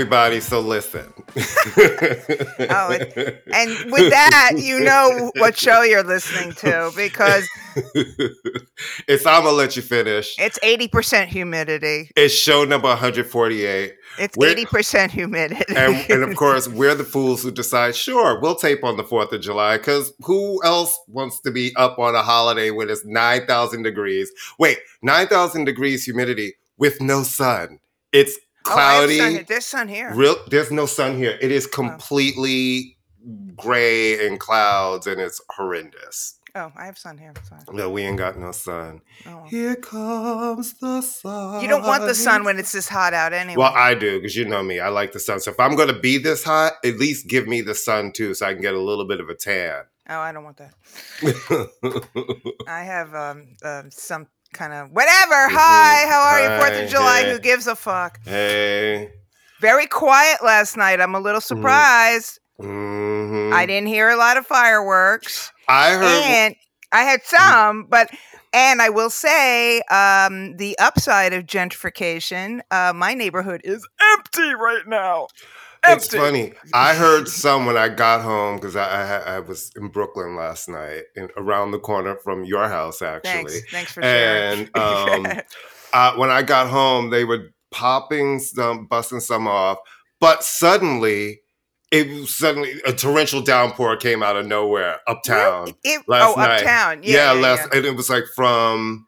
Everybody. So listen. Oh, it- and with that, you know what show you're listening to because it's I'm gonna let you finish. it's 80% humidity. It's show number 148, It's We're- 80% humidity. and, and of course, we're the fools who decide. Sure, we'll tape on the Fourth of July because who else wants to be up on a holiday when it's 9,000 degrees? Wait, 9,000 degrees humidity with no sun. It's cloudy. sun here. There's sun here. Real, there's no sun here. It is completely gray and clouds, and it's horrendous. Oh, I have sun here. Sorry. No, we ain't got no sun. Oh. Here comes the sun. You don't want the sun when it's this hot out anyway. Well, I do because you know me. I like the sun. So if I'm going to be this hot, at least give me the sun too, so I can get a little bit of a tan. oh, I don't want that. I have um, um some kind of whatever. Hi, how are you? Fourth of July. hey. Who gives a fuck? hey. Very quiet last night. I'm a little surprised. Mhm. I didn't hear a lot of fireworks, I heard. and I had some, but. And I will say, um, the upside of gentrification, uh, my neighborhood is empty right now. It's funny. I heard some when I got home because I, I I was in Brooklyn last night, and around the corner from your house, actually. Thanks, thanks for sharing. And um, uh, when I got home, they were popping some, busting some off, but suddenly, it suddenly a torrential downpour came out of nowhere uptown. Really? It- last oh, night. uptown. Yeah, Yeah, yeah, last, yeah. and it was like from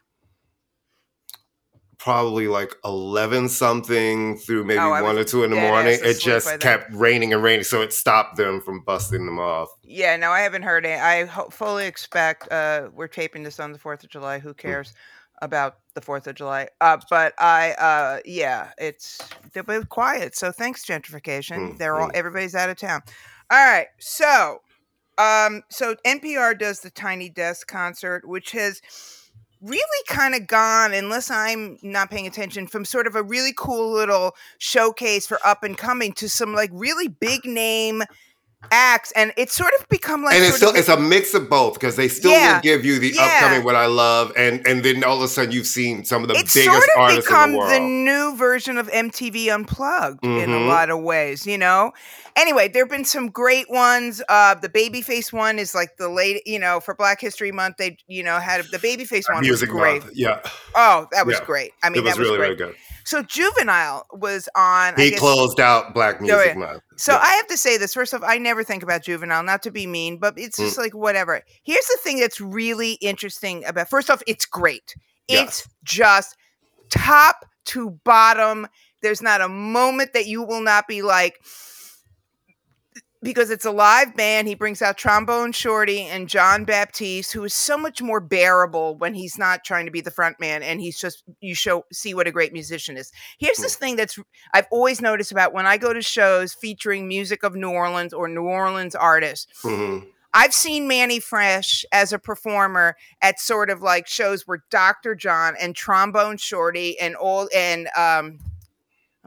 probably like eleven something through maybe Oh, one or two in the morning. It just then. kept raining and raining, so it stopped them from busting them off. Yeah, no, I haven't heard it. I ho- fully expect uh, we're taping this on the Fourth of July. Hmm. Who cares about the Fourth of July? Uh, but I, uh, yeah, it's they're both quiet. So thanks, gentrification. Mm, They're all mm. everybody's out of town. All right, so, um, so NPR does the Tiny Desk concert, which has really kind of gone, unless I'm not paying attention, from sort of a really cool little showcase for up and coming to some like really big name acts, and it's sort of become like and it's still it's a mix of both because they still Yeah, will give you the yeah. upcoming what I love, and and then all of a sudden you've seen some of the it's biggest sort of artists become the the, new version of MTV Unplugged in a Mhm. lot of ways, you know. Anyway, there have been some great ones. Uh, the Babyface one is like the late, you know, for Black History Month. They, you know, had the Babyface one Music was great. month, yeah, Oh, that was Yeah. great. I mean, it was that was really great. really good. So Juvenile was on. I He guess, closed out Black Music yeah. Month. So Yeah. I have to say this first off, I never think about juvenile, not to be mean, but it's Mm. just like whatever. Here's the thing that's really interesting about first off, it's great. Yes. It's just top to bottom. There's not a moment that you will not be like because it's a live band. He brings out Trombone Shorty and Jon Batiste, who is so much more bearable when he's not trying to be the front man and he's just you show see what a great musician is. Here's this thing that's I've always noticed about when I go to shows featuring music of New Orleans or New Orleans artists. Mhm. I've seen Mannie Fresh as a performer at sort of like shows where Dr. John and Trombone Shorty and all and um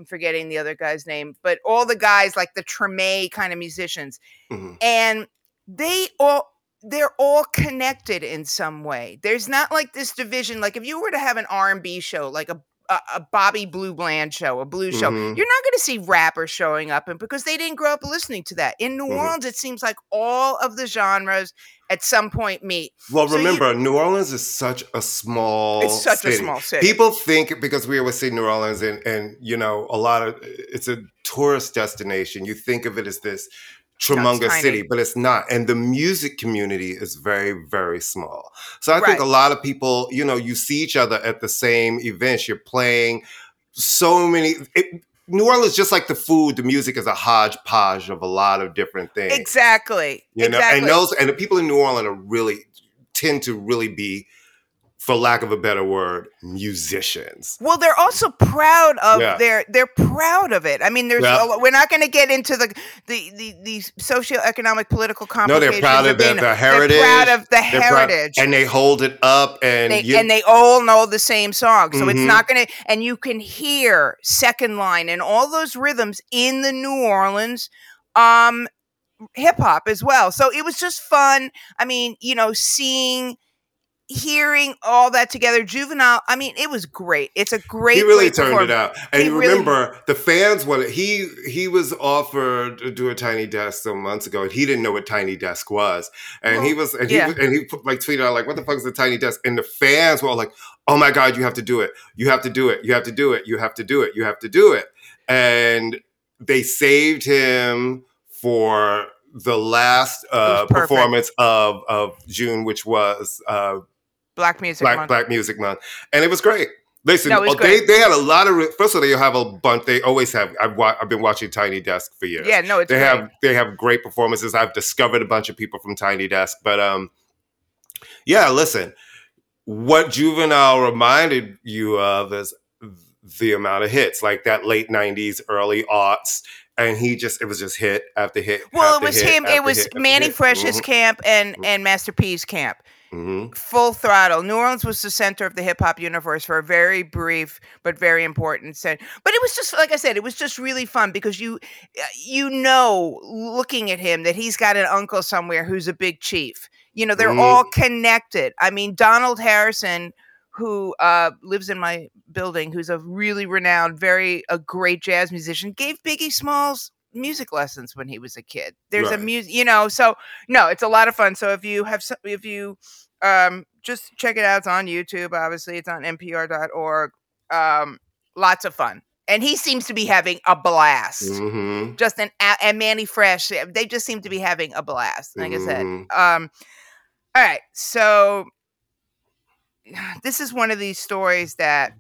I'm forgetting the other guy's name, but all the guys like the Treme kind of musicians. Mhm. And they all they're all connected in some way. There's not like this division. Like if you were to have an R&B show, like a a, a Bobby Blue Bland show, a blues show, Mhm. you're not going to see rappers showing up, and because they didn't grow up listening to that. In New Mhm. Orleans, it seems like all of the genres at some point meet. Well, So you- remember, New Orleans is such a small. It's such a small city. People think because we always see New Orleans, and and you know, a lot of it's a tourist destination. You think of it as this tremendous city, but it's not. And the music community is very, very small. So I think a lot of people, you know, you see each other at the same events. You're playing so many. It, New Orleans, just like the food, the music is a hodgepodge of a lot of different things. Exactly. You know, exactly. and those and the people in New Orleans are really tend to really be, for lack of a better word, musicians. Well, they're also proud of Yeah. their. They're proud of it. I mean, there's. Yeah. A, we're not going to get into the the the, the socioeconomic political complications. No, they're proud of the, being- the heritage. They're proud of the They're proud- heritage. and they hold it up, and they, you, and they all know the same song. So it's Mhm. not going to, and you can hear second line and all those rhythms in the New Orleans um, hip hop as well. So it was just fun. I mean, you know, seeing hearing all that together, Juvenile. I mean, it was great. It's a great. He really great turned it out, and He you really- remember the fans wanted. He he was offered to do a tiny desk some months ago, and he didn't know what tiny desk was, and he was and he yeah. was, and he put, like tweeted out like, "What the fuck is a tiny desk?" And the fans were all like, "Oh my god, you have to do it! You have to do it! You have to do it! You have to do it! You have to do it!" And they saved him for the last uh, performance of of June, which was uh, Black Music Black Month. Black Music Month, and it was great. Listen, No, oh, they great. they had a lot of. First of all, they have a bunch. They always have. I've wa- I've been watching Tiny Desk for years. Yeah, no, it's they great. have they have great performances. I've discovered a bunch of people from Tiny Desk, but um, yeah. Listen, what Juvenile reminded you of is the amount of hits, like that late '90s, early aughts, and he just it was just hit after hit. Well, it was him. It was Mannie. Fresh's Mhm, camp and and Master P's camp. Mhm. Full throttle. New Orleans was the center of the hip hop universe for a very brief but very important set. But it was just like I said, it was just really fun because you uh, you know, looking at him, that he's got an uncle somewhere who's a big chief. You know, they're Mhm. all connected. I mean, Donald Harrison, who uh, lives in my building, who's a really renowned, very a great jazz musician, gave Biggie Smalls music lessons when he was a kid. There's a music, you know. So no, it's a lot of fun. So if you have, if you um, just check it out, it's on YouTube. Obviously, it's on NPR.org. Um, lots of fun, and he seems to be having a blast. Mhm. Just an and Mannie Fresh, they just seem to be having a blast. Like I said, Mhm. um, all right, so this is one of these stories that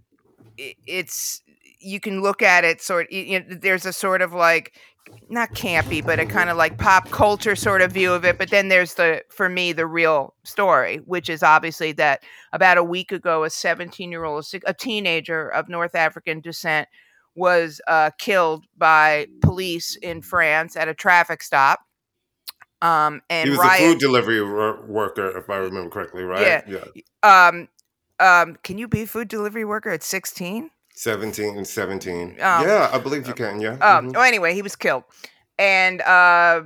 it's you can look at it sort you know, there's a sort of like not campy but a kind of like pop culture sort of view of it but then there's the for me the real story which is obviously that about a week ago a 17 year old a teenager of north african descent was uh, killed by police in france at a traffic stop um, and He was riot- a food delivery wor- worker, if I remember correctly, right? Yeah. Yeah. um um can you be a food delivery worker at 16 17 17. Um, yeah, I believe you can. Yeah. um Mhm. oh anyway he was killed and uh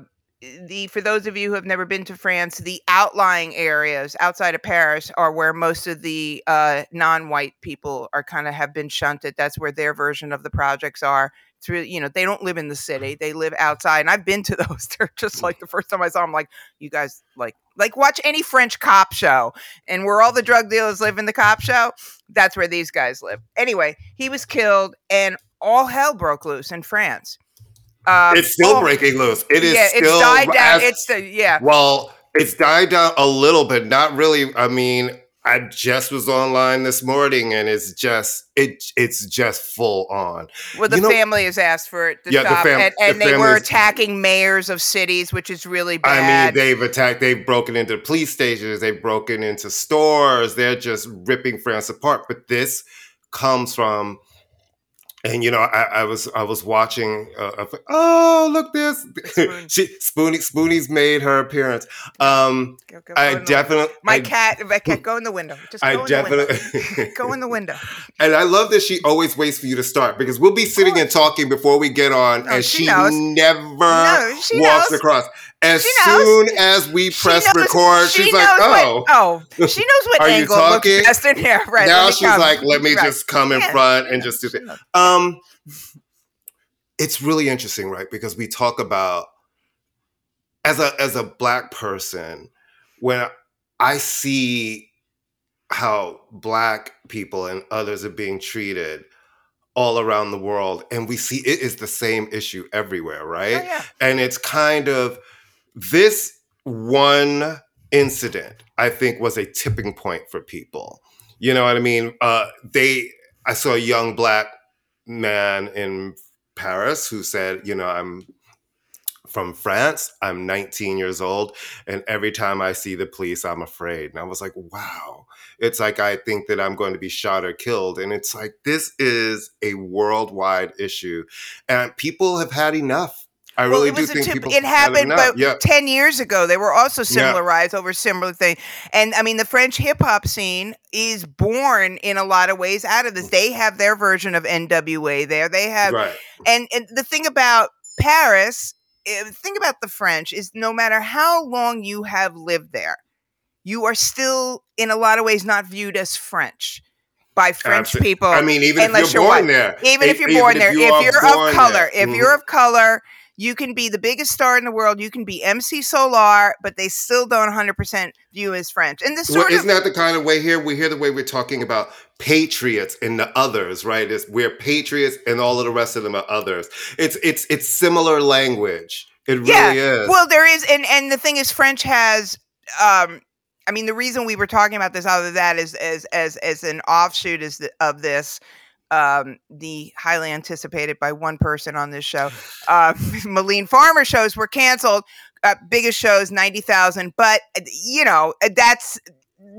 the for those of you who have never been to France, the outlying areas outside of Paris are where most of the uh, non-white people are kind of have been shunted. That's where their version of the projects are. It's really, you know, they don't live in the city; they live outside. And I've been to those. They're just like the first time I saw them. Like you guys, like like watch any French cop show, and where all the drug dealers live in the cop show. That's where these guys live. Anyway, he was killed, and all hell broke loose in France. Um, it's still all- breaking loose. It is yeah, still it's died down. as- It's the yeah. well, it's died down a little bit, not really. I mean, I just was online this morning and it's just it it's just full on. Well, the You know- family has asked for it to Yeah, the stop, fam- and, the they were attacking mayors of cities, which is really bad. I mean, they've attacked, they've broken into police stations, they've broken into stores, they're just ripping France apart. But this comes from, and you know, I, I was I was watching. Uh, I was like, oh, look this! Spoon. she Spoonie Spoonie's made her appearance. Um, Go- go- I go the- definitely, my I, cat, my cat, go in the window. Just go I in the definitely. window. Go in the window. And I love that she always waits for you to start because we'll be sitting and talking before we get on, and she she, never No, she walks knows. across. As soon as we She press knows- record, she she's like, "Oh." what, oh, she knows what Are you angle looks best in here. Right now she's come. like, "Let me Right. just come in Yeah, front and just do it." Um, it's really interesting, right? Because we talk about as a as a black person when I see how black people and others are being treated all around the world and we see it is the same issue everywhere right Oh, yeah. and it's kind of this one incident i think was a tipping point for people. You know what i mean? Uh they i saw a young black man in paris who said you know i'm from france. I'm 19 years old and every time i see the police i'm afraid. And i was like wow. It's like i think that i'm going to be shot or killed. And it's like this is a worldwide issue. And people have had enough i Well, really it do a think tip- it happened, but yeah 10 years ago, they were also Yeah. similar over similar things. And I mean, the French hip hop scene is born in a lot of ways out of this. They have their version of NWA there. They have, right and, and the thing about Paris, think about the French is no matter how long you have lived there, you are still in a lot of ways not viewed as French by French Absol- people. I mean, even if you're you're born white. there, even if you're even born there, you if you're of color, there. if Mhm. you're of color, you can be the biggest star in the world. You can be MC Solaar, but they still don't 100% view as French. And this Well, isn't of that the kind of way here we hear the way we're talking about patriots and the others, right? Is we're patriots and all of the rest of them are others. It's it's it's similar language. It really Yeah. is. Well, there is, and and the thing is, French has. um I mean, the reason we were talking about this, out of that, is as as as an offshoot is the, of this. Um, the highly anticipated by one person on this show, uh, Mylène Farmer shows were canceled. Uh, biggest shows ninety thousand, but uh, you know uh, that's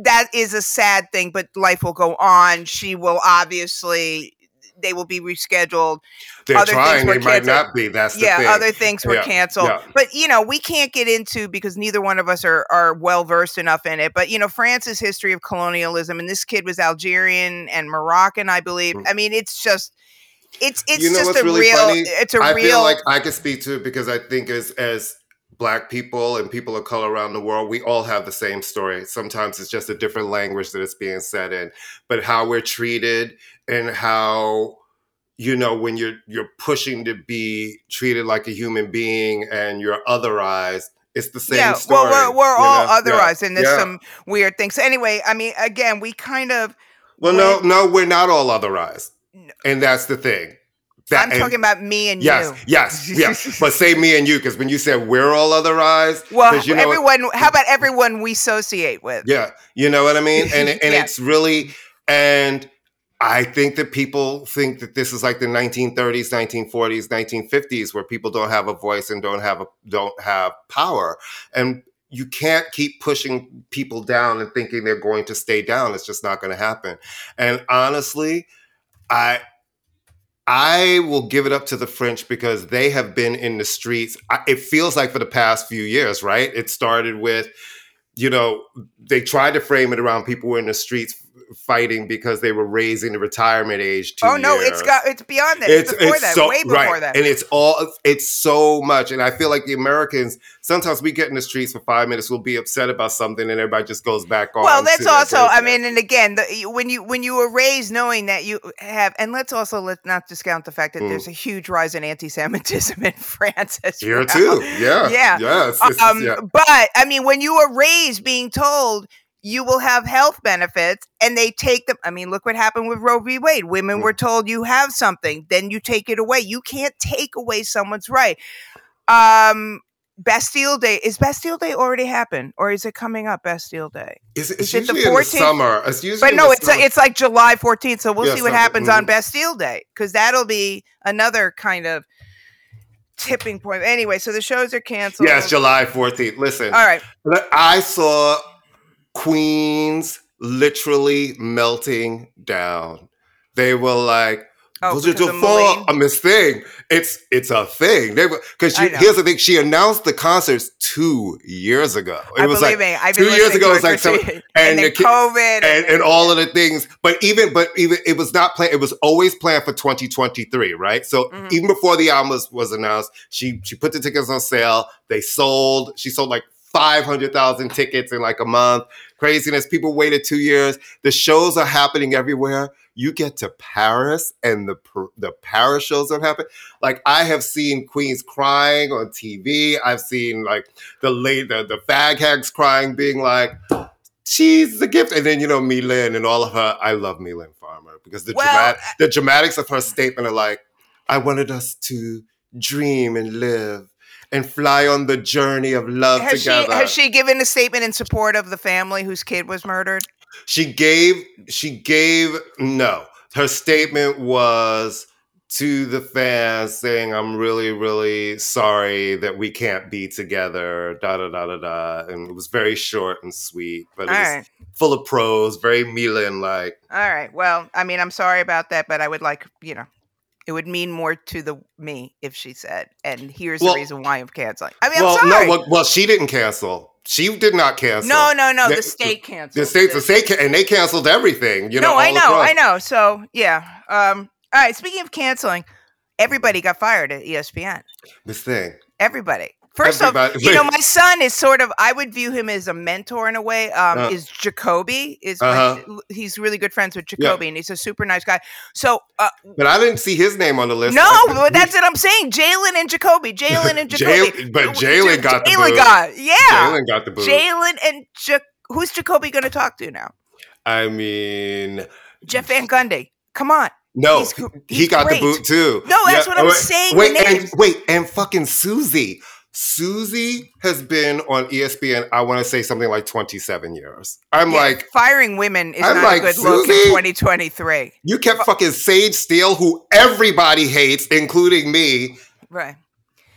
that is a sad thing. But life will go on. She will obviously they will be rescheduled They're other things trying. They might not be. That's the yeah, thing. other things were Yeah, canceled. yeah. But you know, we can't get into because neither one of us are are well versed enough in it. But you know, France's history of colonialism, and this kid was Algerian and Moroccan, I believe. Mm. I mean, it's just it's it's You know just a really real funny? it's a I real feel like I can speak to it because I think as as black people and people of color around the world, we all have the same story. Sometimes it's just a different language that it's being said in, but how we're treated and how you know when you're you're pushing to be treated like a human being and you're otherized. It's the same yeah, story. well, we're, we're all know? Yeah, otherized, and there's yeah. some weird things. So anyway, I mean, again, we kind of Well, no, no, we're not all otherized, No. and that's the thing. That- I'm and- talking about me and Yes, you. yes, yes. But say me and you, because when you said we're all otherized, well, you know, everyone. How about everyone we associate with? yeah, you know what I mean, and and Yeah. it's really, and I think that people think that this is like the 1930s, 1940s, 1950s, where people don't have a voice and don't have a don't have power, and you can't keep pushing people down and thinking they're going to stay down. It's just not going to happen. And honestly, I I will give it up to the French because they have been in the streets. It feels like for the past few years, right? It started with, you know, they tried to frame it around people were in the streets fighting because they were raising the retirement age. Two Oh no, it's got it's beyond that. It's, before that, so way before right, that. and it's all it's so much. And I feel like the Americans sometimes we get in the streets for five minutes, we'll be upset about something, and everybody just goes back on. well, that's also. I mean, and again, the, when you when you were raised knowing that you have, and let's also let's not discount the fact that Mm. there's a huge rise in anti-Semitism in France as well. here well. too, yeah, Yeah. it's- it's- Um, yeah. But I mean, when you were raised being told you will have health benefits, and they take them. I mean, look what happened with Roe v. Wade. Women were told you have something, then you take it away. You can't take away someone's right. Um, Bastille Day is Bastille Day already happened, or is it coming up? Bastille Day. It's, Is it the usually in the 14th? summer. It's usually But no, it's summer. it's like July 14th. So we'll Yeah, see what happens on mhm. Bastille Day because that'll be another kind of tipping point. Anyway, so the shows are canceled. yes, July fourteenth. Listen, All right. I saw Queens literally melting down. They were like, Oh, "Was it a of fall? Mylène? a Miss Thing? It's it's a thing." They because here's the thing: she announced the concerts two years ago. It I was like me. I've two years ago. to It's like it some, and and, the COVID and, and all of the things. But even but even it was not planned. It was always planned for 2023, right? So Mhm. even before the album was, was announced, she she put the tickets on sale. They sold. She sold like 500,000 tickets in like a month. Craziness. People waited two years. The shows are happening everywhere. You get to Paris and the the Paris shows don't happen. Like I have seen queens crying on TV. I've seen like the late the, the fag hags crying, being like, she's the gift. And then you know, Mylène and all of her. I love Mylène Farmer because the Well, dramatic uh the dramatics of her statement are like, I wanted us to dream and live and fly on the journey of love has she together. has she given a statement in support of the family whose kid was murdered? She gave she gave no. Her statement was to the fans saying, I'm really, really sorry that we can't be together, da da da da da. And it was very short and sweet, but it was right. full of prose, very Mylène like. All right. Well, I mean, I'm sorry about that, but I would like, you know, it would mean more to the me if she said, and here's Well- the reason why I'm canceling. I mean, well, I'm sorry. no, well, well, she didn't cancel. She did not cancel. no, no, no. The- The state canceled. The states, the state, and they canceled everything. You know, no, I know, across. I know. So yeah. Um. All right. Speaking of canceling, everybody got fired at ESPN. This thing. Everybody First off, Everybody- you know, my son is sort of. I would view him as a mentor in a way. Um, Uh. is Jacoby is Uh-huh. he's really good friends with Yeah. Jacoby, and he's a super nice guy. So uh, But I didn't see his name on the list. no, but that's what I'm saying. Jalen and Jacoby, Jalen and Jacoby. but Jalen got the Jalen boot. got yeah. Jalen got the boot. Jalen and ja- who's Jacoby going to talk to now? I mean, Jeff Van Gundy. Come on. no, He's gr- he got great. the boot too. No, that's what I'm wait, saying, Wait, the and, wait, and fucking Suzy. Suzy has been on ESPN. I want to say something like 27 years. I'm Yeah, like, firing women is I'm not like, a good look in Suzy? 2023. you kept fucking Sage Steele, who everybody hates, including me, Right.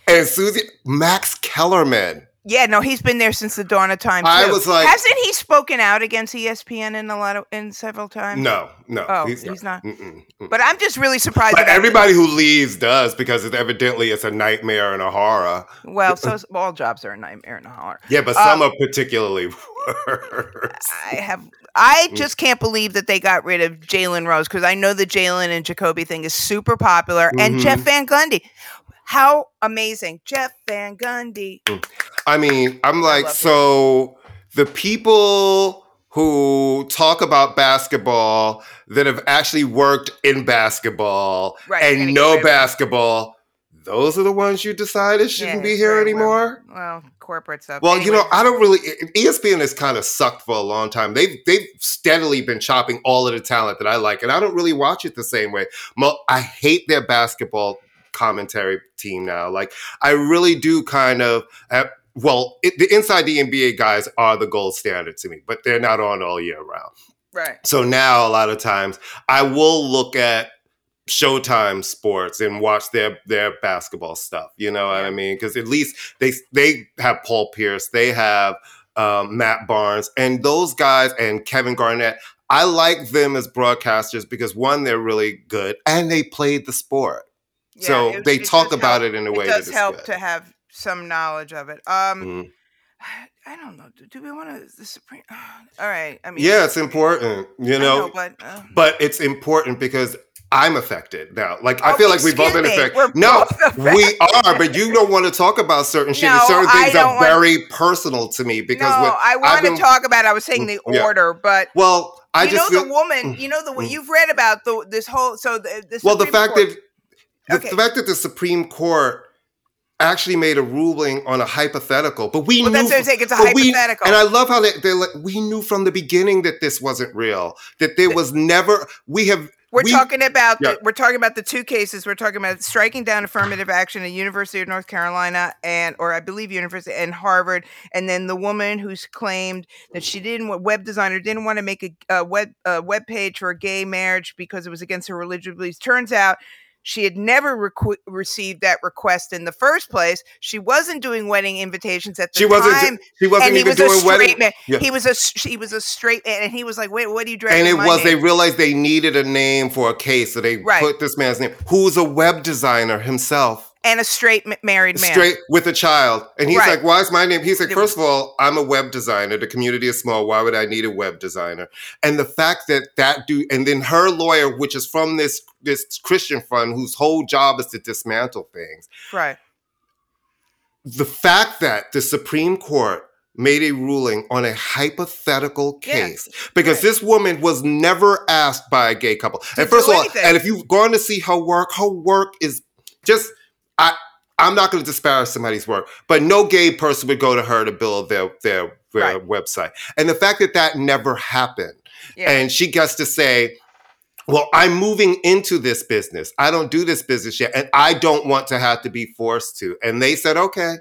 and Suzy Max Kellerman. Yeah, no, he's been there since the dawn of time. I was like- hasn't he spoken out against ESPN in a lot of in several times? No, no, Oh, he's, he's not. not. Mm-mm, mm. But I'm just really surprised. But about- everybody who leaves does because it's evidently it's a nightmare and a horror. Well, so all jobs are a nightmare and a horror. Yeah, but Uh, some are particularly worse. I have. I Mm. just can't believe that they got rid of Jalen Rose because I know the Jalen and Jacoby thing is super popular, and Mhm. Jeff Van Gundy. How amazing, Jeff Van Gundy. Hmm. I mean, I'm like, so the people who talk about basketball that have actually worked in basketball Right, and know rid of them. basketball, those are the ones you decided shouldn't Yeah, be here very anymore. Well, well, corporate stuff. Well, you know, I don't really. ESPN has kind of sucked for a long time. They've they've steadily been chopping all of the talent that I like, and I don't really watch it the same way. Mo- I hate their basketball commentary team now. Like, I really do kind of. Uh, well, it, the inside the NBA guys are the gold standard to me, but they're not on all year round. right. So now, a lot of times, I will look at Showtime Sports and watch their their basketball stuff. You know what. I mean? Because at least they they have Paul Pierce, they have um, Matt Barnes, and those guys, and Kevin Garnett. I like them as broadcasters because one, they're really good, and they played the sport, Yeah, so it- they it talk about help. it in a way. It way does that help good. to have some knowledge of it. Um, Mhm. I don't know. Do, we want to the Supreme? All right. I mean, Yeah, it's important, you I know. but uh, but it's important because I'm affected now. Like I Oh, feel like we've both been affected. we're No, both we are, but you don't want to talk about certain shit. No, certain I things are want- very personal to me because no, I want to talk about. I was saying the Yeah. order, but Well, I you just know feel, the woman. Mm. You know the Mm. you've read about the this whole. So the this. well the fact Court- that the, Okay. the fact that the Supreme Court actually made a ruling on a hypothetical, but we well, knew that's what I'm saying. It's a but we- hypothetical. and I love how they, they like, we knew from the beginning that this wasn't real. That there was never we have We're we- talking about Yeah. the, we're talking about the two cases. We're talking about striking down affirmative action at University of North Carolina and or I believe University and Harvard, and then the woman who's claimed that she didn't web designer didn't want to make a, a web a web page for a gay marriage because it was against her religious beliefs. Turns out. She had never requ- received that request in the first place. She wasn't doing wedding invitations at the she wasn't time, she wasn't and he even was a doing straight wedding. man. Yeah. He was a he was a straight man, and he was like, "Wait, what are you dragging?" and it was they realized they needed a name for a case, so they Right. put this man's name, who's a web designer himself, and a straight married man. straight with a child. And he's Right. like, "Why is my name?" He's like, first of all, I'm a web designer. The community is small. Why would I need a web designer?" And the fact that that dude, and then her lawyer, which is from this this Christian fund, whose whole job is to dismantle things. Right. The fact that the Supreme Court made a ruling on a hypothetical case because right. this woman was never asked by a gay couple. To and first of all, anything. and if you've gone to see her work, her work is just I I'm not going to disparage somebody's work, but no gay person would go to her to build their their, their Right. website. And the fact that that never happened, Yeah. and she gets to say, "Well, I'm moving into this business. I don't do this business yet, and I don't want to have to be forced to." And they said, "Okay."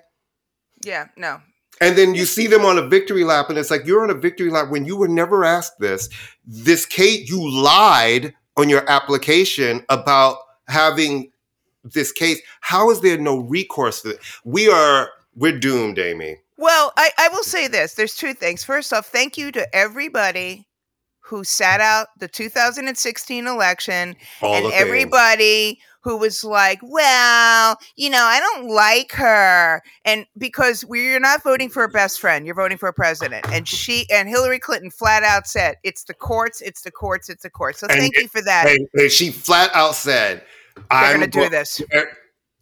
yeah. No. And then you see them on a victory lap, and it's like you're on a victory lap when you were never asked this. This Kate, you lied on your application about having this case. How is there no recourse for it? We are we're doomed, Amy. Well, I, I will say this. There's two things. First off, thank you to everybody who sat out the 2016 election All and things. everybody who was like, well, you know, I don't like her. And because we're not voting for a best friend, you're voting for a president. And she and Hillary Clinton flat out said, it's the courts, it's the courts, it's the courts. So And thank you for that. And, and she flat out said, They're "I'm going to do this. They're,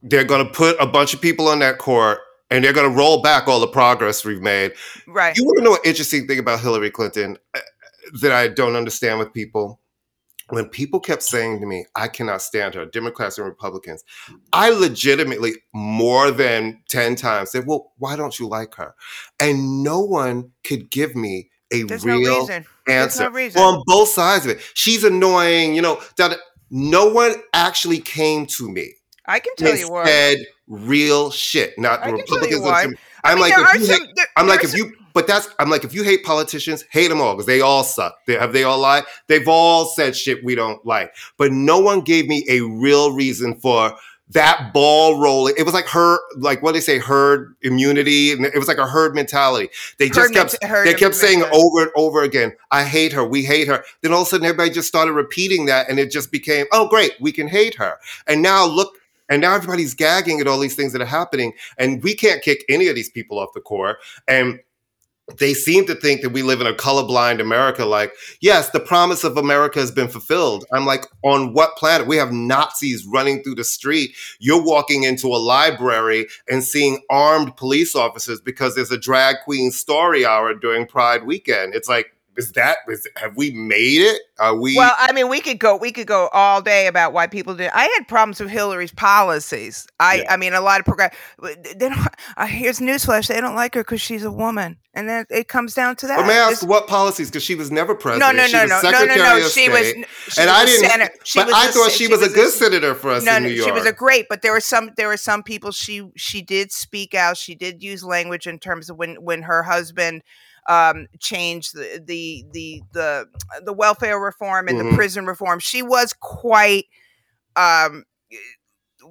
they're going to put a bunch of people on that court and they're going to roll back all the progress we've made. Right. You want to know an interesting thing about Hillary Clinton uh, that I don't understand with people? When people kept saying to me, I cannot stand her, Democrats and Republicans, I legitimately more than 10 times said, Well, why don't you like her? And no one could give me a There's no real. There's answer no on both sides of it. She's annoying, you know, that no one actually came to me I can tell and you why. said real shit. Not I the can tell you Republicans. Dem- I I'm mean, like, if you some. hate, there- I'm there like, if some- you, but that's, I'm like, if you hate politicians, hate them all because they all suck. They, have they all lied? They've all said shit we don't like. But no one gave me a real reason for that ball rolling. It was like her, like what do they say, herd immunity. It was like a herd mentality. They just Herd kept, they kept saying over and over again, I hate her. We hate her. Then all of a sudden everybody just started repeating that and it just became, oh, great, we can hate her. And now look, and now everybody's gagging at all these things that are happening. And we can't kick any of these people off the court. And they seem to think that we live in a colorblind America. Like, yes, the promise of America has been fulfilled. I'm like, on what planet? We have Nazis running through the street. You're walking into a library and seeing armed police officers because there's a drag queen story hour during Pride weekend. It's like, is that, is, have we made it? Are we? Well, I mean, we could go we could go all day about why people did. I had problems with Hillary's policies. I Yeah. I mean, a lot of progress. They don't. Uh, here's newsflash: they don't like her because she's a woman, and then it comes down to that. but may I ask what policies? Because she was never president. no, She no, was no, no, no, no. of She was. She and was I a didn't, senator. She but was I a thought se- she was a good se- senator for us no, in no, New she was a great, but there were some there were some people she she did speak out. She did use language in terms of when when her husband um changed the the the the, the welfare reform and Mhm. the prison reform. She was quite um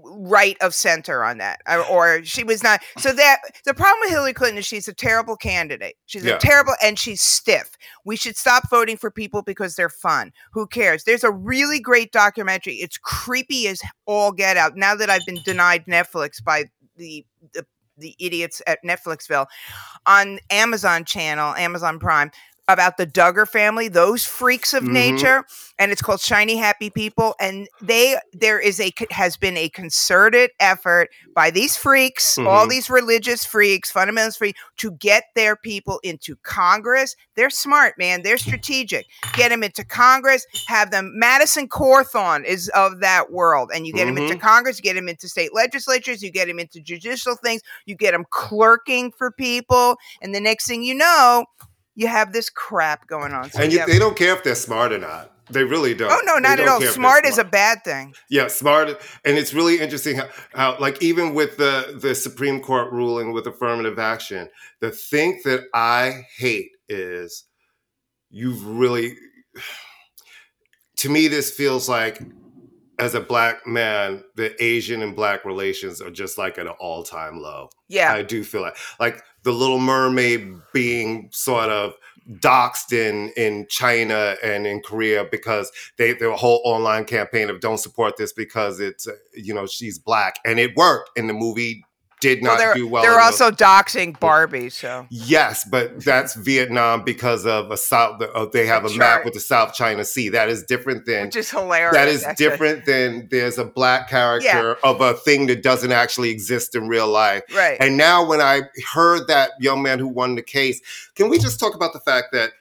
right of center on that or, or she was not so that the problem with hillary clinton is she's a terrible candidate she's Yeah. a terrible and she's stiff we should stop voting for people because they're fun who cares there's a really great documentary it's creepy as all get out now that i've been denied netflix by the the, the idiots at netflixville on amazon channel amazon prime about the Duggar family, those freaks of Mhm. nature, and it's called Shiny Happy People. And they there is a has been a concerted effort by these freaks, all Mhm. these religious freaks, fundamentalist freaks, to get their people into Congress. They're smart, man. They're strategic. Get them into Congress. Have them. Madison Cawthorn is of that world, and you get them into Congress. You get them into state legislatures. You get them into judicial things. You get them clerking for people, and the next thing you know. You have this crap going on. So and you have- they don't care if they're smart or not. They really don't. Oh no, not at all. care Smart is a bad thing. Yeah, smart, and it's really interesting how, how, like, even with the the Supreme Court ruling with affirmative action, the thing that I hate is you've really, to me, this feels like, as a black man, the Asian and black relations are just like at an all time low. Yeah. I do feel like, like the Little Mermaid being sort of doxxed in in China and in Korea because they their whole online campaign of don't support this because it's you know she's black. And it worked and the movie did not they're, do well. they're also doxing Barbie, so Yes, but that's Vietnam because of a south. Uh, they have a That's map with the South China Sea. That is different than which is hilarious. that is actually. different than there's a black character of a thing that doesn't actually exist in real life. Right. And now, when I heard that young man who won the case, can we just talk about the fact that,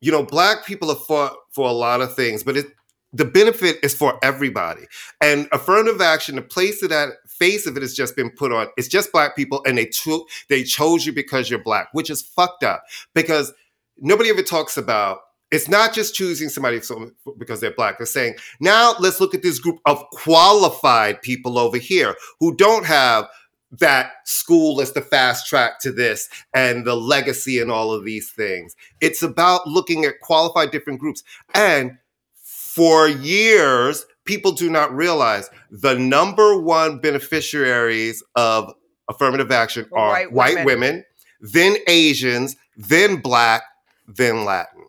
you know, black people have fought for a lot of things, but it, the benefit is for everybody. And affirmative action, the place of that face of it has just been put on. It's just black people, and they took they chose you because you're black, which is fucked up. Because nobody ever talks about. It's not just choosing somebody because they're black. They're saying, now let's look at this group of qualified people over here who don't have that school as the fast track to this and the legacy and all of these things. It's about looking at qualified different groups. And for years, people do not realize the number one beneficiaries of affirmative action are white white, women. women, then Asians, then black, then Latin.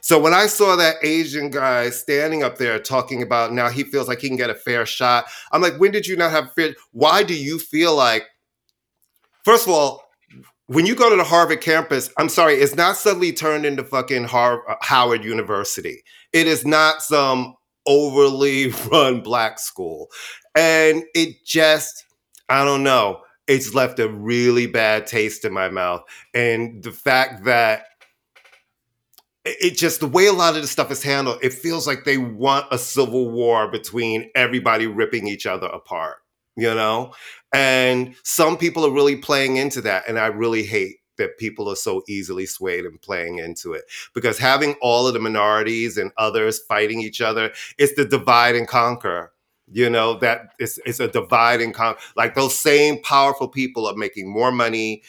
So when I saw that Asian guy standing up there talking about now he feels like he can get a fair shot, I'm like, when did you not have fair? Why do you feel like? First of all, when you go to the Harvard campus, I'm sorry, it's not suddenly turned into fucking Har- Howard University. It is not some overly run black school, and it just, I don't know. it's left a really bad taste in my mouth. And the fact that it just the way a lot of the stuff is handled, it feels like they want a civil war between everybody ripping each other apart, you know? And some people are really playing into that. And I really hate that people are so easily swayed and playing into it because having all of the minorities and others fighting each other, it's the divide and conquer. You know, that it's, it's a divide and conquer. Like those same powerful people are making more money,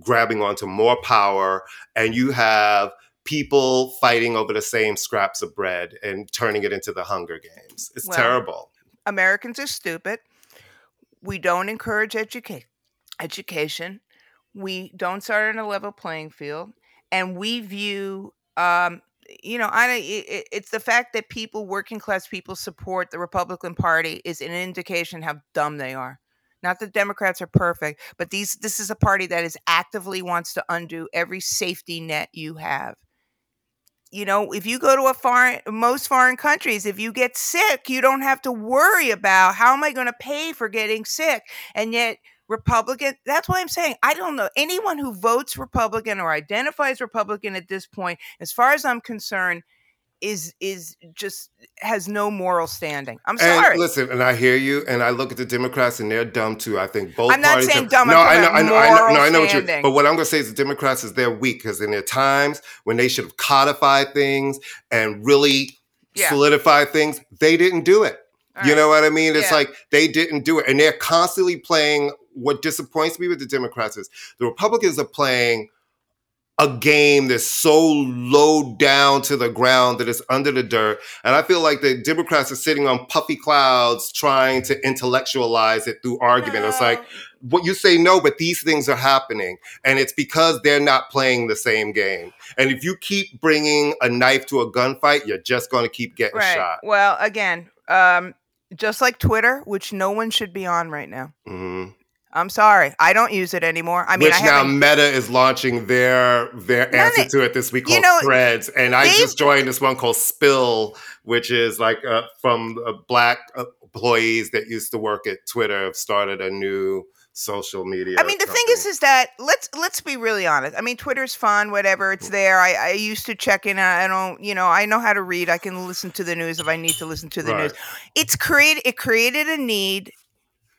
grabbing onto more power, and you have people fighting over the same scraps of bread and turning it into the Hunger Games. It's Well, terrible. Americans are stupid. We don't encourage educa- education. We don't start on a level playing field, and we view, um, you know, I it, it- it's the fact that people, working class people, support the Republican Party is an indication how dumb they are. Not that Democrats are perfect, but these this is a party that is actively wants to undo every safety net you have you know, if you go to a foreign, most foreign countries, if you get sick, you don't have to worry about how am I going to pay for getting sick. And yet, Republican, that's why I'm saying I don't know anyone who votes Republican or identifies Republican at this point, as far as I'm concerned, is is just has no moral standing. I'm sorry. And listen, and I hear you, and I look at the Democrats, and they're dumb too. I think both. I'm not parties saying have- dumb, No, I know, I know, I know, no, I know what you. But what I'm going to say is the Democrats is they're weak because in their times when they should have codified things and really Yeah. solidified things, they didn't do it. All you right. know what I mean? It's Yeah. like they didn't do it, and they're constantly playing. What disappoints me with the Democrats is the Republicans are playing a game that's so low down to the ground that it's under the dirt. And I feel like the Democrats are sitting on puffy clouds trying to intellectualize it through argument. It's like, what you say no, but these things are happening. And it's because they're not playing the same game. And if you keep bringing a knife to a gunfight, you're just going to keep getting right. shot. Well, again, um, just like Twitter, which no one should be on right now. Mhm. I'm sorry, I don't use it anymore. I mean, Which I now. Meta is launching their their None answer to it this week called know, Threads, and I just joined this one called Spill, which is like uh, from uh, black employees that used to work at Twitter have started a new social media. I mean, the thing is, is that let's let's be really honest. I mean, Twitter's fun, whatever. It's there. I, I used to check in. I don't, you know, I know how to read. I can listen to the news if I need to listen to the Right. news. It's created. It created a need.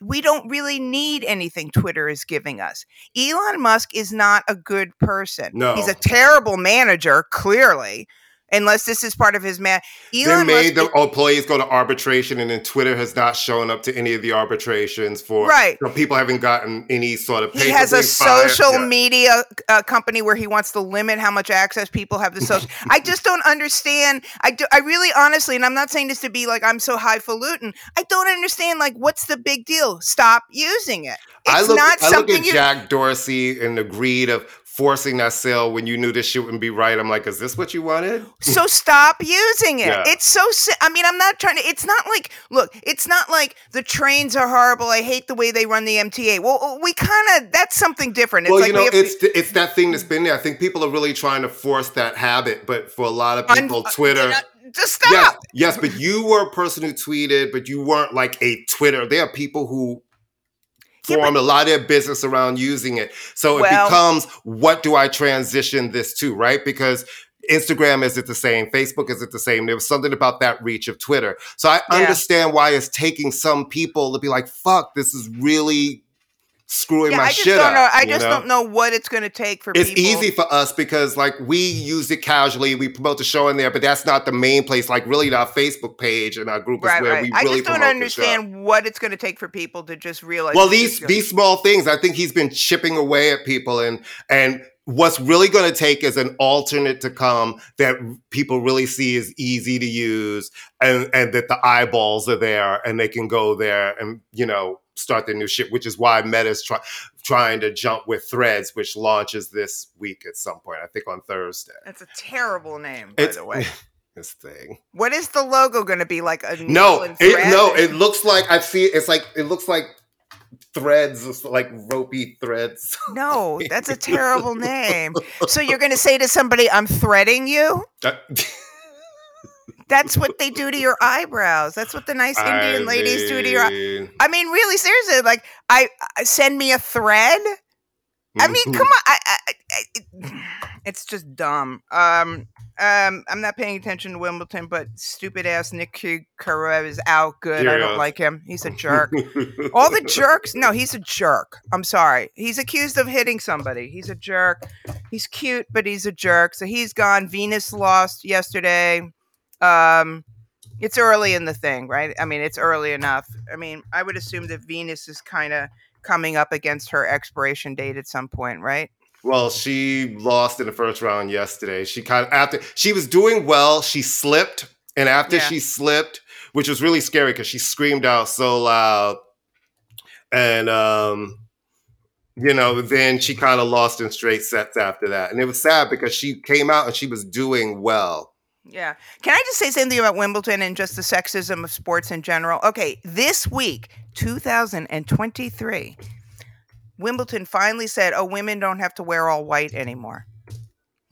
We don't really need anything Twitter is giving us. Elon Musk is not a good person. No. he's a terrible manager. Clearly, unless this is part of his man. They made Musk the employees go to arbitration, and then Twitter has not shown up to any of the arbitrations for Right. so people haven't gotten any sort of. He has a social Yeah. media uh, company where he wants to limit how much access people have to social. I just don't understand. I do. I really, honestly, and I'm not saying this to be like I'm so highfalutin. I don't understand. Like, what's the big deal? Stop using it. It's I look, not I look something at. Jack Dorsey and the greed of forcing that sale when you knew this shit wouldn't be right. I'm like, is this what you wanted? So stop using it. Yeah. It's so. I mean, I'm not trying to. It's not like. Look, it's not like the trains are horrible. I hate the way they run the MTA. Well, we kind of. That's something different. It's well, like you know, we have it's it's that thing that's been there. I think people are really trying to force that habit, but for a lot of people, uh, Twitter. uh, just stop. Yes, yes, but you were a person who tweeted, but you weren't like a Twitter. There are people who Yeah, form a lot of their business around using it. So it Well- becomes what do I transition this to, right? Because Instagram is it the same, Facebook is it the same. There was something about that reach of Twitter. So I Yeah. understand why it's taking some people to be like, fuck, this is really screwing Yeah, my I just shit don't up. know. I just know? don't know what it's going to take for It's people. easy for us because like we use it casually. We promote the show in there, but that's not the main place. Like really, our Facebook page and our group Right, is where right. we I really just don't promote the show. understand what it's going to take for people to just realize. Well, these is these small things, I think he's been chipping away at people, and and what's really going to take is an alternate to come that people really see as easy to use, and and that the eyeballs are there, and they can go there and you know start their new shit. Which is why Meta's try, trying to jump with Threads, which launches this week at some point. I think on Thursday. That's a terrible name, by It's the way. this thing. What is the logo going to be like? A No, it, no, it looks like I see. It's like it looks like threads, like ropey threads. no, that's a terrible name. So you're going to say to somebody, "I'm threading you." Uh, Uh, That's what they do to your eyebrows. That's what the nice Indian I ladies do to your. eye- I mean, really, seriously, like I, I send me a thread. I mean, mhm. come on, I, I, I, it's just dumb. Um, um, I'm not paying attention to Wimbledon, but stupid ass Nick Kyrgios is out. Good, I don't like him. He's a jerk. All the jerks. No, he's a jerk. I'm sorry. He's accused of hitting somebody. He's a jerk. He's cute, but he's a jerk. So he's gone. Venus lost yesterday. Um, it's early in the thing, right? I mean, it's early enough. I mean, I would assume that Venus is kind of coming up against her expiration date at some point, right? Well, she lost in the first round yesterday. She kind of after she was doing well, she slipped, and after Yeah. she slipped, which was really scary because she screamed out so loud, and um, you know, then she kind of lost in straight sets after that, and it was sad because she came out and she was doing well. Yeah. Can I just say something about Wimbledon and just the sexism of sports in general? Okay, this week, 2023, Wimbledon finally said, "Oh, women don't have to wear all white anymore."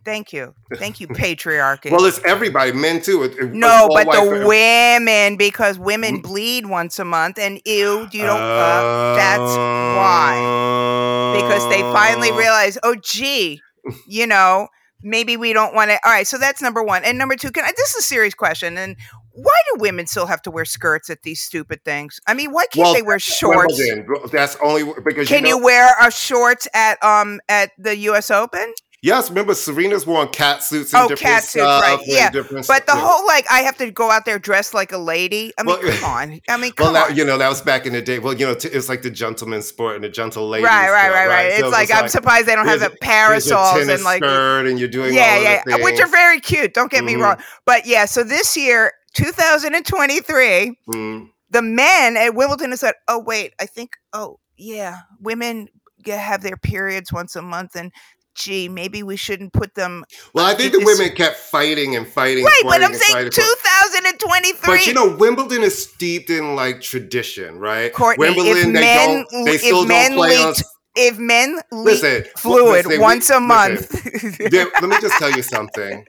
Thank you, thank you, patriarchy. Well, it's everybody, men too. It- it- no, but the women, because women Mm. bleed once a month, and ew, you don't. Uh, that's why. because they finally Uh, realized, oh, gee, you know, maybe we don't want to. All right, so that's number one. And number two, can I, this is a serious question. And why do women still have to wear skirts at these stupid things? I mean, why can't Well, they wear shorts? Wimbledon, That's only because Can you, you wear a shorts at um at the U.S. Open? Yes, remember Serena's worn cat suits and Oh, different cat suits, right, yeah. But the whole like, I have to go out there dressed like a lady. I mean, Well- come on. I mean, Well, come that, you know, that was back in the day. Well, you know, t- it's like the gentleman's sport and the gentle lady. Right, right, sport, right, right. So It's like I'm surprised they don't have the parasols and like skirt and you're doing yeah, all yeah, which are very cute. Don't get me Mhm. wrong, but yeah. So this year, 2023, Mm. the men at Wimbledon said, "Oh wait, I think, oh yeah, women have their periods once a month, and gee, maybe we shouldn't put them Well, I think the is- women kept fighting and fighting. right." But I'm saying 2023. But you know, Wimbledon is steeped in like tradition, right? Courtney, Wimbledon, they men, don't. They still don't play on. leaked, if men leak Listen, fluid listen, we- once a listen. month, There- let me just tell you something.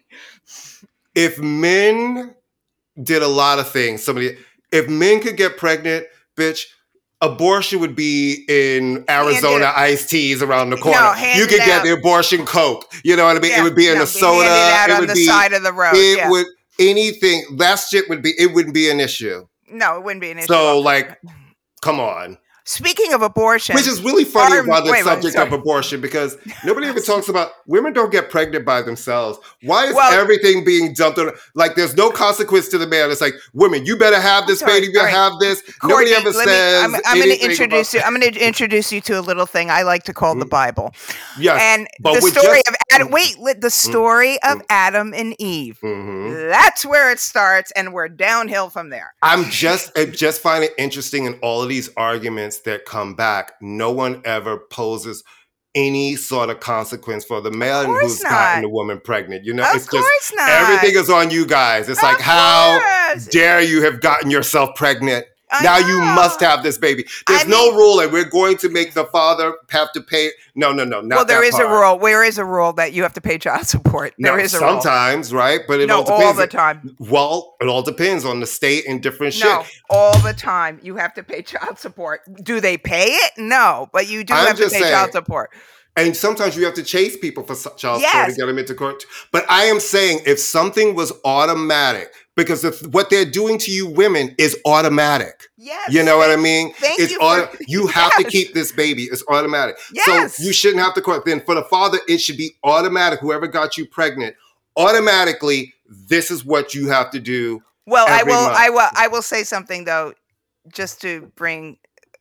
If men did a lot of things, somebody, if men could get pregnant, bitch, abortion would be in Arizona Handed- iced teas around the corner. handed you could get out. the abortion coke. You know what I mean? Yeah, it would be in no, a soda. it on would the be. side of the road. it yeah. would anything. That shit would be. It wouldn't be an issue. no, it wouldn't be an issue. So like, come on. Speaking of abortion, Which is really funny Arm- about the wait, wait, subject of abortion because nobody ever talks about women don't get pregnant by themselves. Why is Well- everything being dumped on? Like, there's no consequence to the man. It's like, women, you better have this sorry, baby. You better right. have this. Courtney, nobody ever let me- says. I'm, I'm going to introduce you. I'm going to introduce you to a little thing I like to call the Mm. Bible, Yes, and but the story just- of Adam. Wait, li- the story of Mm. Adam and Eve. Mhm. That's where it starts, and we're downhill from there. I'm just, I just find it interesting in all of these arguments that come back. No one ever poses any sort of consequence for the man course who's gotten the woman pregnant. You know, of it's course just not. everything is on you guys. It's Of like how dare you have gotten yourself pregnant? I now you must have this baby. There's I no mean- rule, and we're going to make the father have to pay. No, no, no, not well, there is a rule. There is a rule that you have to pay child support. No, There is a rule. sometimes, right? But it No, all depends. all the time. Well, it all depends on the state and different No, shit. all the time. You have to pay child support. Do they pay it? No, but you do I'm have to pay saying, child support. And sometimes you have to chase people for child support to get them into court. But I am saying if something was automatic, because if what they're doing to you women is automatic. Yes. You know what I mean? Thank it's you auto- for- you have to keep this baby. It's automatic. Yes. So you shouldn't have to court. Then for the father, it should be automatic. Whoever got you pregnant, automatically, this is what you have to do. Well, I will. month. I will. I will say something though, just to bring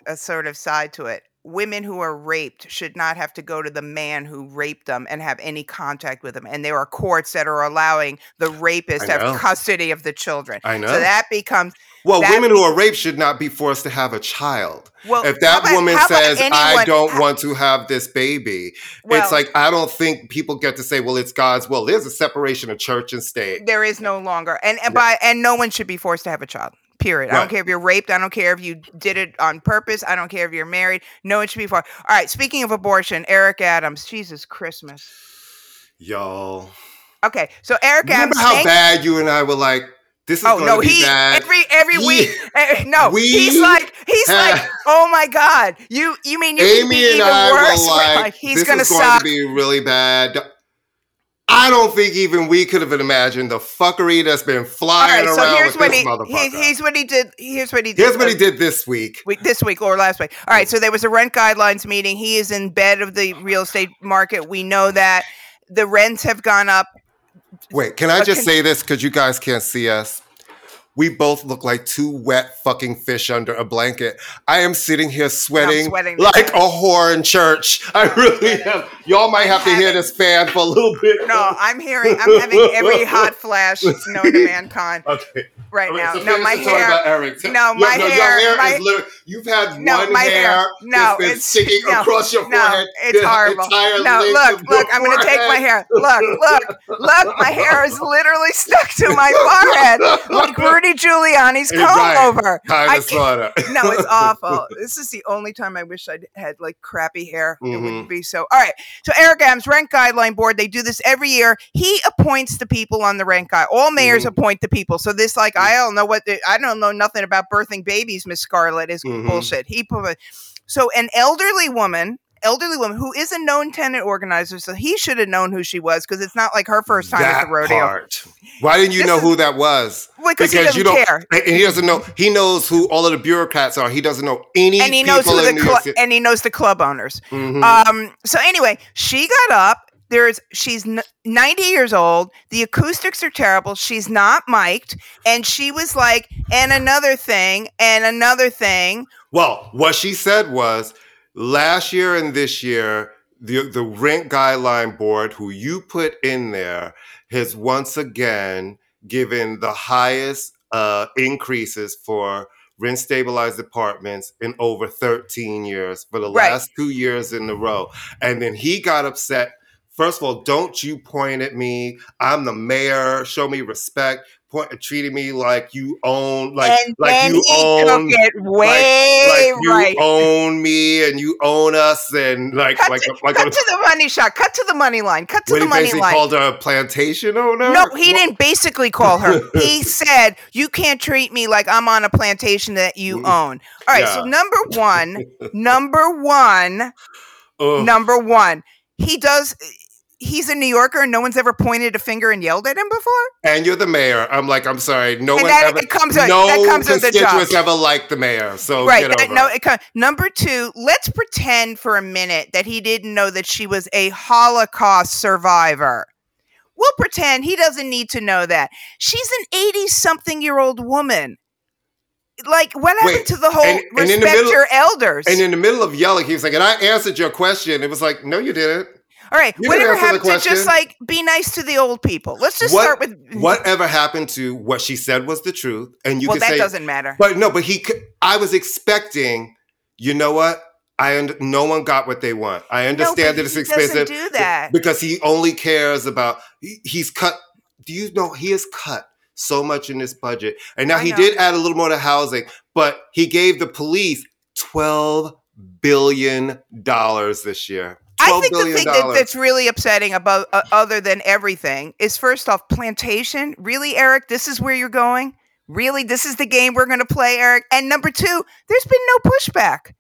a sort of side to it. Women who are raped should not have to go to the man who raped them and have any contact with them. And there are courts that are allowing the rapist to have custody of the children. I know. So that becomes Well, that women who are raped should not be forced to have a child. well. if that about- woman says, I don't want to have this baby, well, it's like, I don't think people get to say, well, it's God's will. There's a separation of church and state. there is no longer, and and Yeah. by and no one should be forced to have a child. Period. I don't care if you're raped. I don't care if you did it on purpose. I don't care if you're married. No one should be forced. All right. Speaking of abortion, Eric Adams. Jesus Christmas. Y'all. Okay, so Eric Remember Adams. how bad you and I were like, This is Oh going no, to be he bad. every every He- week. eh, no, we he's like he's like, oh my god, you you mean you can be Amy and even I worse? We're like, he's this gonna is going suck. to be really bad. I don't think even we could have imagined the fuckery that's been flying right, so around here's with what this he, motherfucker. he here's what he did. Here's what he did. Here's what he did this week. week, this week or last week. All right, so there was a rent guidelines meeting. He is in bed of the real estate market. We know that the rents have gone up. Wait, can I just say this because you guys can't see us? We both look like two wet fucking fish under a blanket. I am sitting here sweating, sweating like a whore in church. I really am. Y'all might have to hear this fan for a little bit. No, I'm hearing. I'm having every hot flash known to mankind Okay. right All right, now. so no, my hair. no, my Your hair- hair my- is literally. You've had No, one my hair, hair. No, it's- sticking no, across your No, forehead. it's horrible. No, look, look. I'm gonna take my hair. Look, look, look. My hair is literally stuck to my forehead, like Rudy Giuliani's comb right. over. I no, it's awful. This is the only time I wish I had like crappy hair. It Mhm. wouldn't be so. All right. So Eric Adams, rent guideline board. They do this every year. He appoints the people on the rent guide. All mayors Mhm. appoint the people. So this, like, I don't know what. The, I don't know nothing about birthing babies. Miss Scarlett is Mhm. bullshit. He put. So an elderly woman. Elderly woman who is a known tenant organizer, so he should have known who she was because it's not like her first time at the rodeo. part. Why didn't you This know is- who that was? Because he Because doesn't you don't, care. and he doesn't know. He knows who all of the bureaucrats are. He doesn't know any and he people knows who the New clu- York City. and he knows the club owners. Mhm. Um. So anyway, she got up. There's she's n- 90 years old. The acoustics are terrible. She's not mic'd, and she was like, and another thing, and another thing. Well, what she said was last year and this year, the the rent guideline board, who you put in there, has once again given the highest uh, increases for rent stabilized apartments in over 13 years for the Right. last two years in a row. And then he got upset. First of all, don't you point at me. I'm the mayor. Show me respect. Point, treating me like you own, like and like you own way like you right. own me and you own us and like cut like to, like cut to the money shot. Cut to the money line. Cut to the he money basically line. called her a plantation owner. No, he What- didn't basically call her. he said, "You can't treat me like I'm on a plantation that you own." All right. So number one, number one, Ugh. number one, he does. He's a New Yorker, and no one's ever pointed a finger and yelled at him before. And you're the mayor. I'm like, I'm sorry. No And one that- ever. it comes with- no that comes with the job. constituents ever liked the mayor. So right. That- no. it. It, co- number two, let's pretend for a minute that he didn't know that she was a Holocaust survivor. We'll pretend he doesn't need to know that. She's an 80 something year old woman. Like, what happened Wait, to the whole and- and in respect the middle- your elders? And in the middle of yelling, he was like, "And I answered your question." It was like, "No, you didn't." All right. you Whatever didn't answer the happened to just like be nice to the old people? Let's just What- start with Whatever happened to what she said was the truth, and you well, that say, doesn't matter. But no, but he. I was expecting. You know what? I no one got what they want. I no, understand but that it's expensive do that. because he only cares about. he- he's cut. Do you know he has cut so much in this budget, and now I he know. did add a little more to housing, but he gave the police twelve billion dollars this year. I think the thing that, that's really upsetting about uh, other than everything is first off plantation. Really, Eric, this is where you're going. Really, this is the game we're going to play, Eric. And number two, there's been no pushback.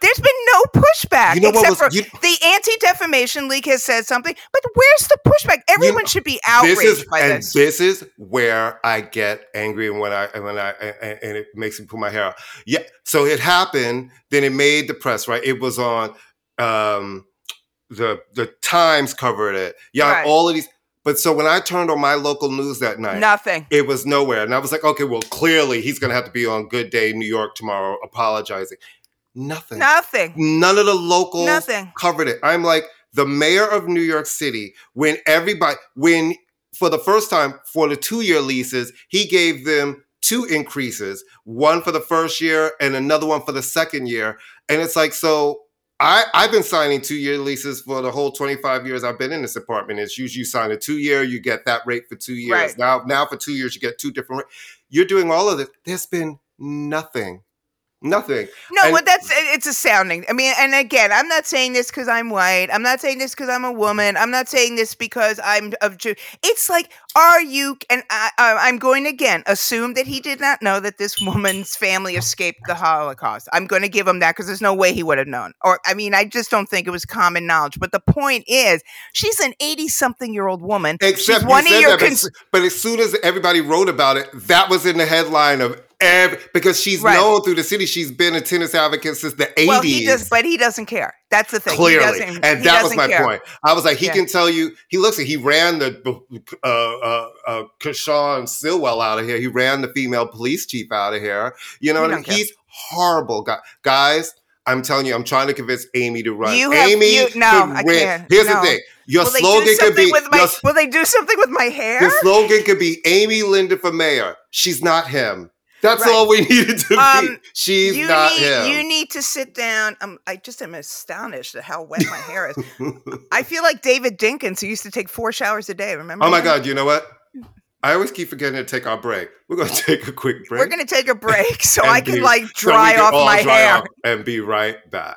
There's been no pushback You know except was- for you- the Anti Defamation League has said something. But where's the pushback? Everyone should be outraged this is by and this. this is where I get angry and when I and when I and, and it makes me pull my hair out. Yeah, so it happened. Then it made the press. Right, it was on um, the the Times covered it. Yeah, Right. all of these. But so when I turned on my local news that night, Nothing. it was nowhere, and I was like, okay, well, clearly he's going to have to be on Good Day New York tomorrow, apologizing. Nothing. Nothing. None of the locals Nothing. covered it. I'm like the mayor of New York City when everybody when for the first time for the two year leases he gave them two increases, one for the first year and another one for the second year, and it's like so. I, I've been signing two year leases for the whole 25 years I've been in this apartment. It's usually you sign a two year, you get that rate for two years. Right. Now, now for two years, you get two different rates. You're doing all of this. There's been nothing Nothing. No, And- but that's it's astounding. I mean, and again, I'm not saying this because I'm white. I'm not saying this because I'm a woman. I'm not saying this because I'm of Jew. It's like, are you? And I, I'm going to again assume that he did not know that this woman's family escaped the Holocaust. I'm going to give him that because there's no way he would have known. Or, I mean, I just don't think it was common knowledge. But the point is, she's an 80 something year old woman. Except one of your that, cons- but as soon as everybody wrote about it, that was in the headline of every because she's Right. known through the city. She's been a tennis advocate since the eighties. well, he does, but he doesn't care. That's the thing. Clearly, and that was my care. point. I was like, he Yeah. can tell you. He looks like he ran the uh, uh, uh, Kershaw Stilwell out of here. He ran the female police chief out of here. You know, He what I mean? care. he's horrible, guy. guys. I'm telling you, I'm trying to convince Amy to run. You have- Amy, you- no, I can't. Here's No. the thing: your Will slogan could be with my? your, Will they do something with my hair? the slogan could be Amy Linden for mayor. She's not him. That's Right. all we needed to be. Um, She's you not need him. you need to sit down. Um, I just am astonished at how wet my hair is. I feel like David Dinkins, who used to take four showers a day. Remember? oh my him? God! You know what? I always keep forgetting to take our break. We're going to take a quick break. We're gonna take a break so I can be- like so dry can off my dry hair. off and be right back.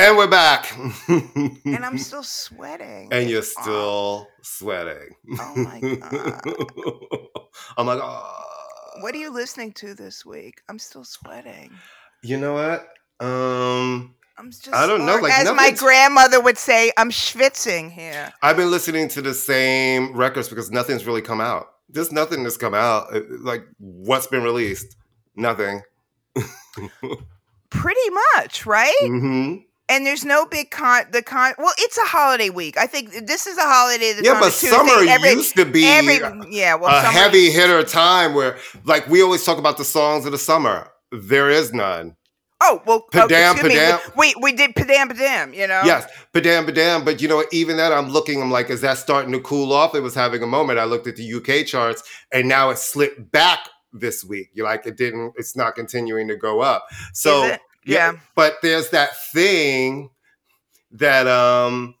And we're back. and I'm still sweating. and you're still sweating. Oh my god! I'm like, oh. What are you listening to this week? I'm still sweating. You know what? Um, I'm just. I don't know, like, as my grandmother would say, I'm schwitzing here. I've been listening to the same records because nothing's really come out. There's nothing that's come out. Uh, Like, what's been released? Nothing. Pretty much, right? hmm And there's no big con. The con. Well, it's a holiday week. I think this is a holiday that's Yeah, but summer every, used to be every yeah. Well, a summer- heavy hitter time where, like, we always talk about the songs of the summer. There is none. Oh well, Padam, excuse me, padam. We we did padam padam. You know. Yes, padam, padam. But you know, even that, I'm looking. I'm like, is that starting to cool off? It was having a moment. I looked at the UK charts, and now it slipped back this week. You're like it didn't. It's not continuing to go up. So Is it? Yeah. but there's that thing that um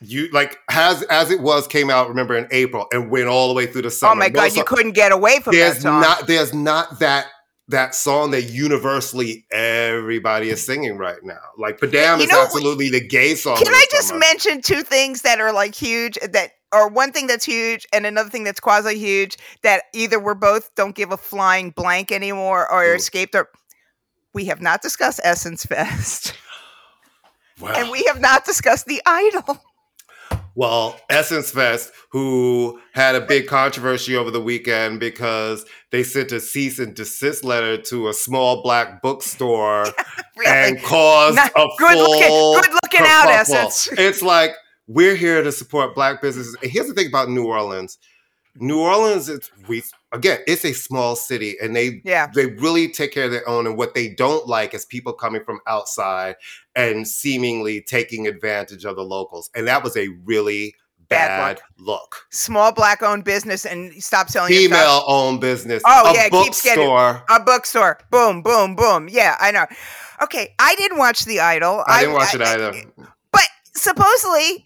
you like has as it was came out remember in april and went all the way through the summer oh my god, you couldn't get away from that there's song. not there's not that that song that universally everybody is singing right now like padam You is know, absolutely the gay song Can I just summer. mention two things that are like huge that or one thing that's huge and another thing that's quasi huge that either we're both don't give a flying blank anymore or Ooh. escaped or we have not discussed Essence Fest Wow. and we have not discussed the idol. Well, Essence Fest, who had a big controversy over the weekend because they sent a cease and desist letter to a small black bookstore Really. and caused Not- a good looking- good looking out. Essence. It's like we're here to support black businesses. And here's the thing about New Orleans. New Orleans is we again, it's a small city and they yeah. they really take care of their own and what they don't like is people coming from outside and seemingly taking advantage of the locals and that was a really Bad bad, look Small black owned business and stop selling female owned business Oh, a yeah, keeps getting- bookstore A bookstore. Boom, boom, boom. Yeah, I know. Okay, I didn't watch The Idol. i didn't watch it either But supposedly, I-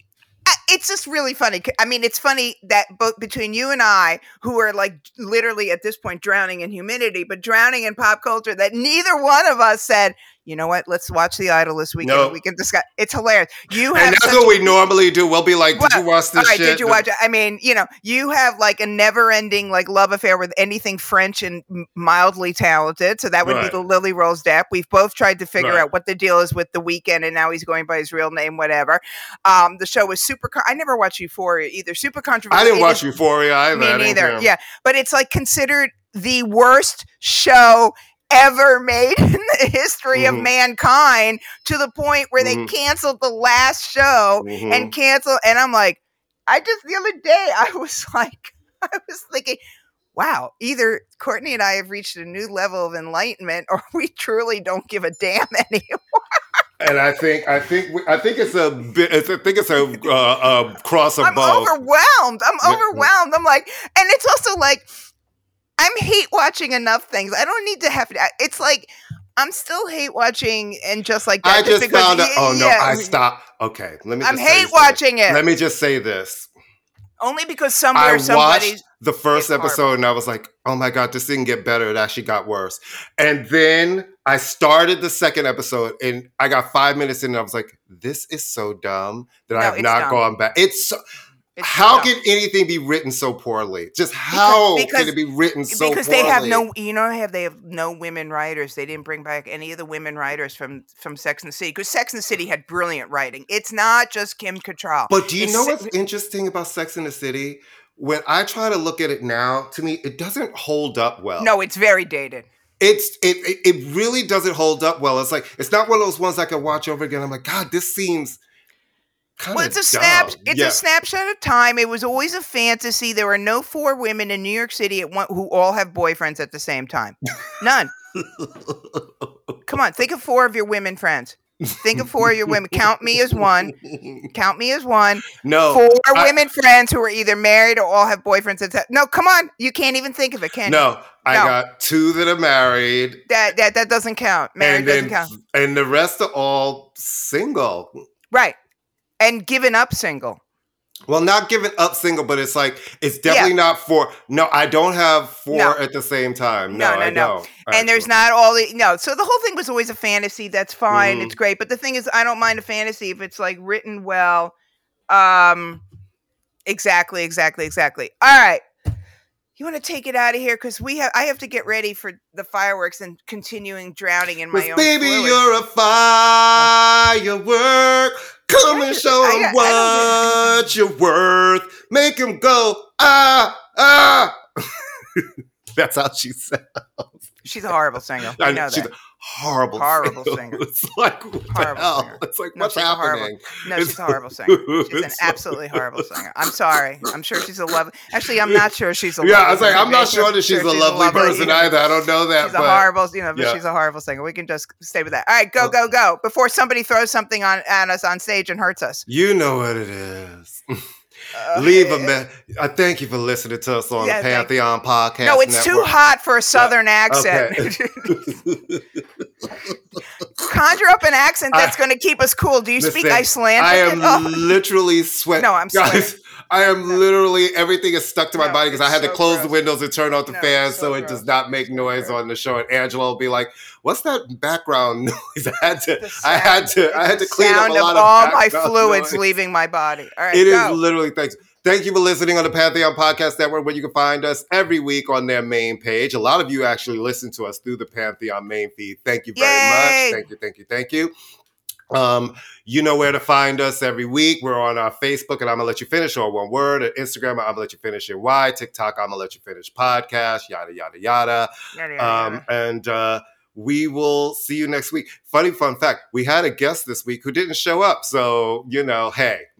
it's just really funny. I mean, it's funny that both between you and I, who are like literally at this point drowning in humidity, but drowning in pop culture, that neither one of us said, you know what, let's watch The Idol this Weeknd. No. We can discuss. It's hilarious. You have and that's what we normally do we'll be like did Well, you watch this right, did you watch it? I mean, you know, you have like a never-ending like love affair with anything French and mildly talented. So that would be the Lily Rose Depp. We've both tried to figure Right. out what the deal is with the weekend, and now he's going by his real name, whatever. Um, the show was super. Con- I never watched Euphoria either. Super controversial. i didn't It watch euphoria either Me neither. Yeah, but it's like considered the worst show ever made in the history of Mhm. mankind to the point where they Mhm. canceled the last show Mhm. and cancel. And I'm like, I just the other day I was like, I was thinking, wow, either Courtney and I have reached a new level of enlightenment, or we truly don't give a damn anymore. and i think i think we- i think it's a bit it's, i think it's a, uh, a cross of I'm both overwhelmed. I'm overwhelmed. I'm like, and it's also like, I'm hate watching enough things. I don't need to have. It's like. I'm still hate watching and just like that. I just found out. Oh no! yeah. I stopped. Okay, let me. I'm just say hate this. watching it Let me just say this. only because I somewhere somebody. watched the first episode and I was like, "Oh my god, this didn't get better. It actually got worse." And then I started the second episode and I got five minutes in and I was like, "This is so dumb that I No, have not dumb. gone back." It's so, It's how can anything be written so poorly? Just how because- can it be written so poorly? because poorly? they have no you know have they have no women writers they didn't bring back any of the women writers from from sex and the city because sex and the city had brilliant writing it's not just kim Cattrall. But do you It's know what's interesting about Sex and the City? When I try to look at it now, to me, it doesn't hold up well. no it's very dated it's it, it it really doesn't hold up well. It's like it's not one of those ones I can watch over again. I'm like, God, this seems kind well it's a dumb. snap it's yeah. a snapshot of time it was always a fantasy there are no four women in new york city at one, who all have boyfriends at the same time none come on think of four of your women friends think of four of your women count me as one count me as one no, four I- women friends who are either married or all have boyfriends. At no, come on, you can't even think of it, can you? no, I got two that are married, That that that doesn't count. Married and doesn't count. and the rest are all single. Right. And given up single. Well, not given up single, but it's like it's definitely not four. No, I don't have four No. at the same time. No, No, no, I no. don't. and there's actually. not all the no. So the whole thing was always a fantasy. That's fine. Mhm. It's great. But the thing is, I don't mind a fantasy if it's like written well. Um exactly, exactly, exactly. All right. You want to take it out of here because we have. I have to get ready for the fireworks and continuing drowning in my own. baby, fluid. you're a firework. Come and show them what you're worth. Make them go, ah, ah. That's how she said. She's a horrible singer. We I know that. Horrible, Horrible singer. singer. It's like, what the Horrible hell? singer. It's like, No, what's a horrible- happening? No, It's- she's a horrible singer. She's an absolutely horrible singer. I'm sorry. I'm sure she's a lovely. Actually, I'm not sure she's a. Yeah, I was like, I'm not sure that she's a lovely person either. I don't know that, She's a horrible, you know, but yeah. she's a horrible singer. We can just stay with that. All right, go, go, go! Before somebody throws something on at us on stage and hurts us. you know what it is. Leave a me- I thank you for listening to us on Yeah, the Pantheon Podcast. no, it's too hot for a southern accent. Okay. Conjure up an accent that's going to keep us cool. Do you speak Icelandic? I am Oh. literally sweating. No, I'm Guys, I am literally everything is stuck to my No, body because I had to so close the windows and turn off the No, fans so, so it does not make noise on the show. And Angela will be like, "What's that background noise?" I had to, I had to, I had to clean up a lot of all my fluids noise. leaving my body. All right, It is go. literally thanks. Thank you for listening on the Pantheon Podcast Network, where you can find us every week on their main page. A lot of you actually listen to us through the Pantheon main feed. Thank you very Yay! much. Thank you, thank you, thank you. Um, you know where to find us every week. We're on our Facebook, and I'm gonna let you finish on one word. At Instagram, I'm gonna let you finish in Y. TikTok, I'm gonna let you finish podcast. Yada yada yada. Yada, yada, Um, yada. and uh, we will see you next week. Funny fun fact: we had a guest this week who didn't show up, so you know, hey.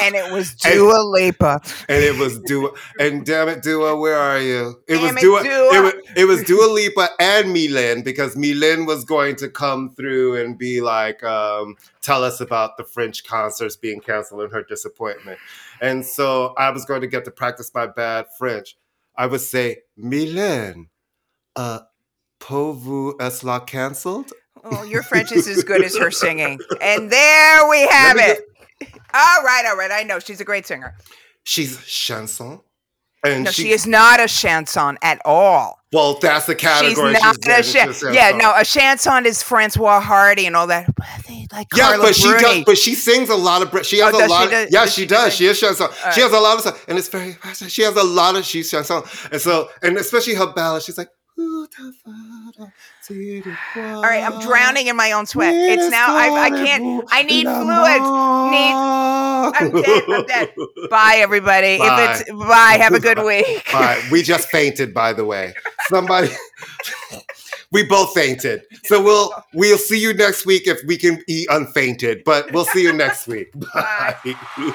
and it was and- Dua Lipa. and it was Dua. And damn it, Dua, where are you? It was Damn it, Dua. Dua. It was, it was Dua Lipa and Mylène because Mylène was going to come through and be like, um, tell us about the French concerts being canceled and her disappointment. And so I was going to get to practice my bad French. I would say, Mylène, uh, pour vous est la cancelled? Oh, your French is as good as her singing. And there we have it. All right, all right. I know she's a great singer. She's chanson. And No, she, is not a chanson at all. Well, that's the category. She's not in. a She's chan- a Yeah, no, a chanson is Françoise Hardy and all that. Like Yeah, Carla but she does. But she sings a lot of. She has Oh, a does she lot. do- Of, yeah, does she she does. sing? She is chanson. All She has a lot of stuff, and it's very. She has a lot of she's chanson, and so and especially her ballad. She's like. All All right, I'm drowning in my own sweat. It's now. I, I can't. I need fluids. Need. I'm dead. I'm dead. Bye, everybody. Bye. If it's bye, have a good week. Bye. We just fainted, by the way. Somebody. we both fainted, so we'll we'll see you next week if we can eat unfainted. But we'll see you next week. Bye. Bye.